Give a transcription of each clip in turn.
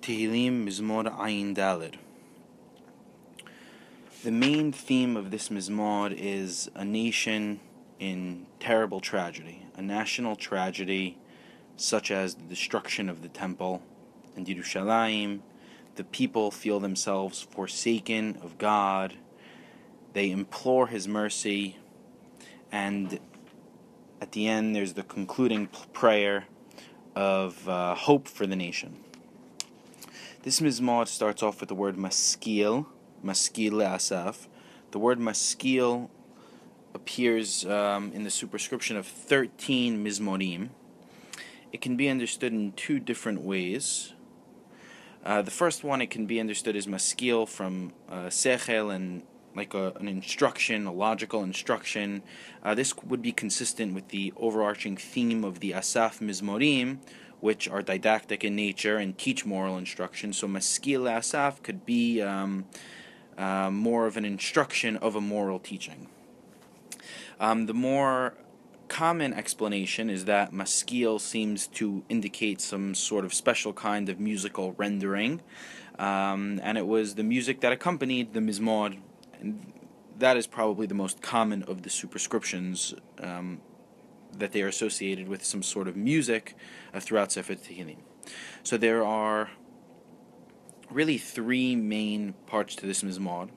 Tehillim Mizmor Ayin Dalet. The main theme of this Mizmor is a nation in terrible tragedy, a national tragedy such as the destruction of the temple and Yerushalayim. The people feel themselves forsaken of God. They implore His mercy, and at the end, there's the concluding prayer of uh, hope for the nation. This mizmor starts off with the word maskil, maskil asaf. The word maskil appears um, in the superscription of 13 mizmorim. It can be understood in two different ways. Uh, the first one, it can be understood as maskil from uh, sechel and like a, an instruction, a logical instruction. Uh, this would be consistent with the overarching theme of the Asaf Mizmorim, which are didactic in nature and teach moral instruction. So Maskil Asaf could be um, uh, more of an instruction of a moral teaching. Um, the more common explanation is that maskil seems to indicate some sort of special kind of musical rendering, um, and it was the music that accompanied the mizmor, and that is probably the most common of the superscriptions um, that they are associated with some sort of music uh, throughout Sefer Tehillim. So there are really three main parts to this mizmor.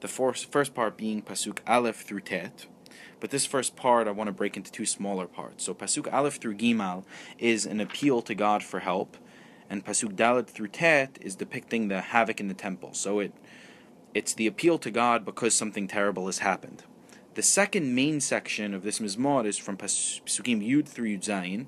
The first, first part being pasuk aleph through tet. But this first part I want to break into two smaller parts. So pasuk aleph through gimal is an appeal to God for help, and pasuk dalet through tet is depicting the havoc in the temple. So it it's the appeal to God because something terrible has happened. The second main section of this mizmor is from Pasukim Yud through Yud Zayin.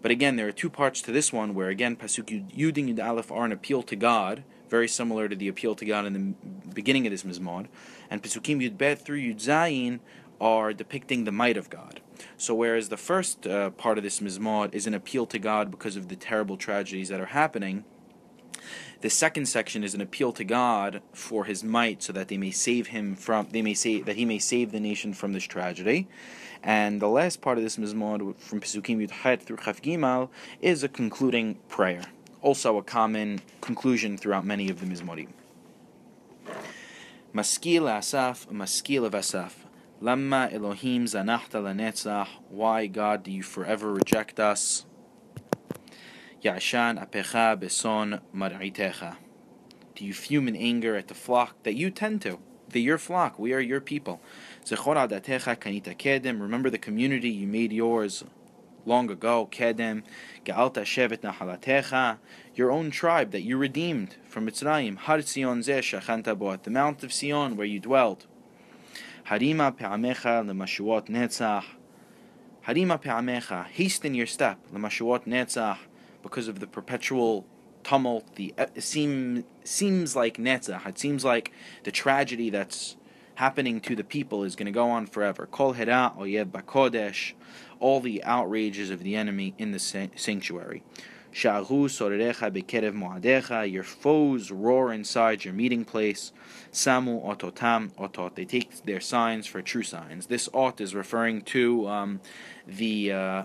But again, there are two parts to this one where again Pasuk Yud and Yud Aleph are an appeal to God, very similar to the appeal to God in the beginning of this mizmor, and Pasukim Yud Bet through Yud Zayin are depicting the might of God. So whereas the first uh, part of this mizmor is an appeal to God because of the terrible tragedies that are happening, the second section is an appeal to God for His might, so that they may save him from they may say that He may save the nation from this tragedy. And the last part of this mizmor from Pesukim Yud Het through Chaf Gimal is a concluding prayer, also a common conclusion throughout many of the mizmorim. Maskil Asaf, Maskil of Asaf. Lama Elohim zanachta lanetzach. Why, God, do you forever reject us? Yashan apecha beson mar'itecha. Do you fume in anger at the flock that you tend to? The your flock, we are your people. Remember the community you made yours long ago, Kedem, Ga'alta Shevet Nahalatecha, your own tribe that you redeemed from Mitzrayim, Har Sion Zeh Shachanta Boat, the Mount of Sion where you dwelt. Harima Pe'amecha Lemashuot Netzach. Harima Pe'amecha, hasten your step, Lemashuot Netzach, because of the perpetual tumult, the it seem, seems like Netzach, it seems like the tragedy that's happening to the people is going to go on forever. Kol Hera Oyeb Bakodesh, all the outrages of the enemy in the sanctuary. Shahu Sorerecha Bekerev Moadecha, your foes roar inside your meeting place. Samu Ototam Otot, they take their signs for true signs. This Ot is referring to um, the. Uh,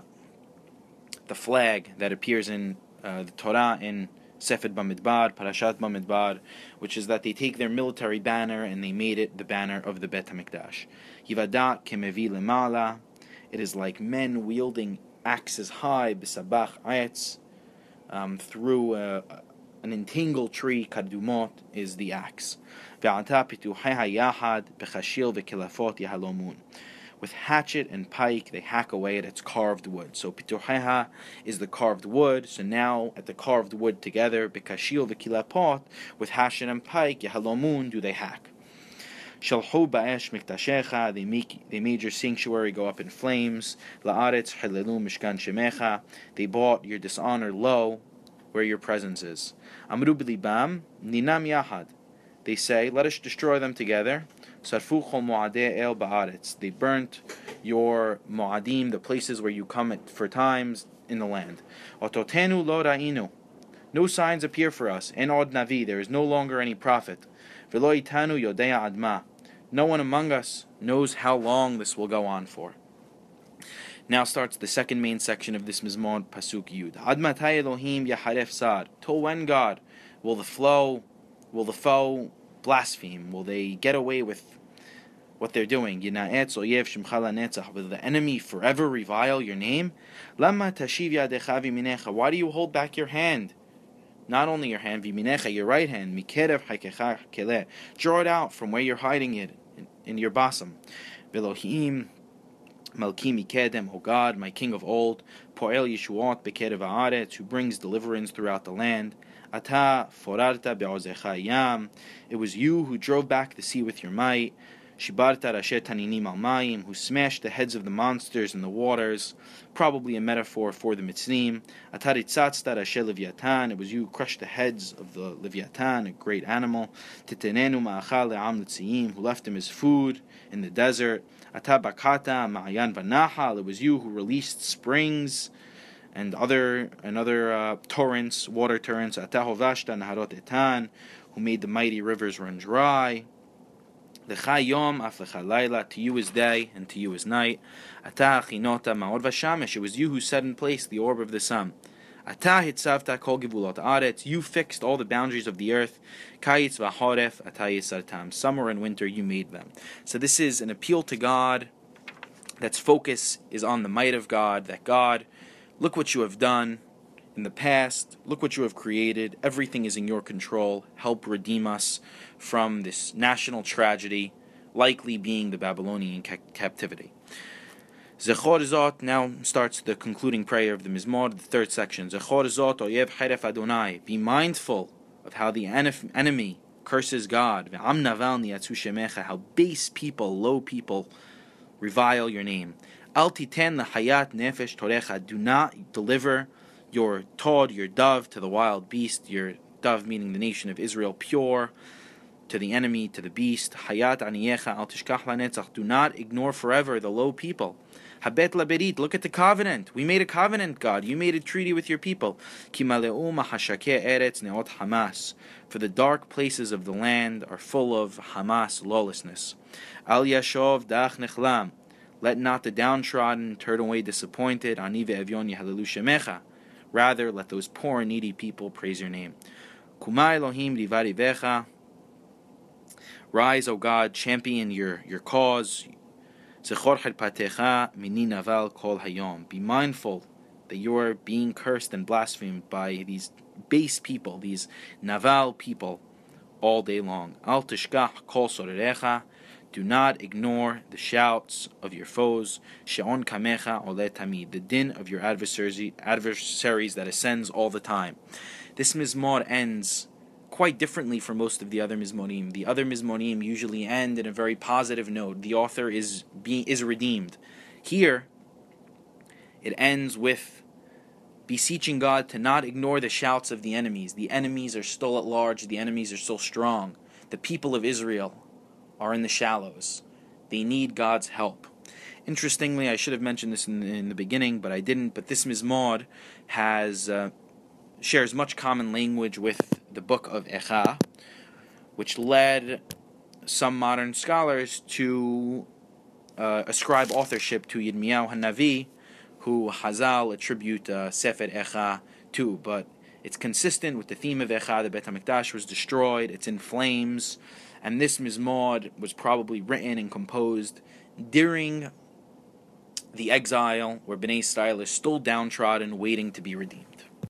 the flag that appears in uh, the Torah in Sefer Bamidbar, Parashat Bamidbar, which is that they take their military banner and they made it the banner of the Bet HaMikdash. Yivada kemevi lemala, it is like men wielding axes high, bisabach ayetz, um, through uh, an entangled tree, kadumot is the axe. Ve'ata pituheha yahad, bechashil ve'kilafot yahalomun with hatchet and pike, they hack away at its carved wood. So pituheha is the carved wood. So now at the carved wood together, bekashil v'kilapot, with hatchet and pike, yahalomun, do they hack. Shalhu ba'esh miktashecha, they make they made your sanctuary go up in flames. La'aretz halelu mishkan shemecha, they bought your dishonor low, where your presence is. Amru b'libam ninam yahad, they say, let us destroy them together. They burnt your mu'adim, the places where you come for times in the land. Ototenu lo ra'inu. No signs appear for us. En od navi. There is no longer any prophet. Velo yodea adma. No one among us knows how long this will go on for. Now starts the second main section of this Mizmor Pasuk Yud. Ad Elohim yaharef sar. Till when God Will the flow, will the foe blaspheme? Will they get away with what they're doing? Will the enemy forever revile your name? Why do you hold back your hand? Not only your hand, your right hand, draw it out from where you're hiding it in, your bosom. Velohim, Malki Kedem, O God, my King of old, Poel Yeshuot Bekerev Haaretz, who brings deliverance throughout the land. Ata Forarta Be'ozecha Yam, it was you who drove back the sea with your might. Shibarta Rashet Taninim who smashed the heads of the monsters in the waters, probably a metaphor for the Mitzrim. Ataritzatsta Rashet Leviathan, it was you who crushed the heads of the Leviathan, a great animal. Titenenu Ma'achal Le'am who left him his food in the desert. Atabakata Ma'ayan Vanahal, it was you who released springs and other and other uh, torrents, water torrents. Atahovashta Naharot Etan, who made the mighty rivers run dry. L'chayom af to you is day and to you is night. Ata chinota ma'od it was you who set in place the orb of the sun. Ata hitzavta kol you fixed all the boundaries of the earth. Kayitz v'horef ata yisartam, summer and winter you made them. So this is an appeal to God that's focus is on the might of God, that God, look what you have done in the past, look what you have created, everything is in your control, help redeem us from this national tragedy, likely being the Babylonian ca- captivity. Zechor Zot now starts the concluding prayer of the Mizmor, the third section. Zechor Zot oyev cheref Adonai. Be mindful of how the enemy curses God. How base people, low people, revile your name. Al titen hayat nefesh torecha. Do not deliver your tod, your dove, to the wild beast. Your dove, meaning the nation of Israel, pure to the enemy, to the beast. Hayat aniyecha al tishkach lanetzach. Do not ignore forever the low people. Habet laberit. Look at the covenant. We made a covenant, God. You made a treaty with your people. Kimaleu mahashake eretz neot Hamas. For the dark places of the land are full of Hamas lawlessness. Al yashov dach nechlam. Let not the downtrodden turn away disappointed. Anive evyon yehalu Rather, let those poor and needy people praise your name. Kumai Elohim rivari vecha. Rise, O God, champion your, your cause. Be mindful that you are being cursed and blasphemed by these base people, these naval people, all day long. Al tishkach kol Do not ignore the shouts of your foes. She'on kamecha ole The din of your adversaries, adversaries that ascends all the time. This mizmor ends quite differently from most of the other mizmorim. The other mizmorim usually end in a very positive note. The author is being is redeemed. Here, it ends with beseeching God to not ignore the shouts of the enemies. The enemies are still at large. The enemies are still strong. The people of Israel are in the shallows. They need God's help. Interestingly, I should have mentioned this in, in the beginning, but I didn't. But this mizmor has uh, shares much common language with the book of Echa, which led some modern scholars to uh, ascribe authorship to Yirmiyahu Hanavi, who Hazal attribute uh, Sefer Echa to. But it's consistent with the theme of Echa. The Bet HaMikdash was destroyed, it's in flames, and this Mizmor was probably written and composed during the exile where Bnei Israel is still downtrodden, waiting to be redeemed.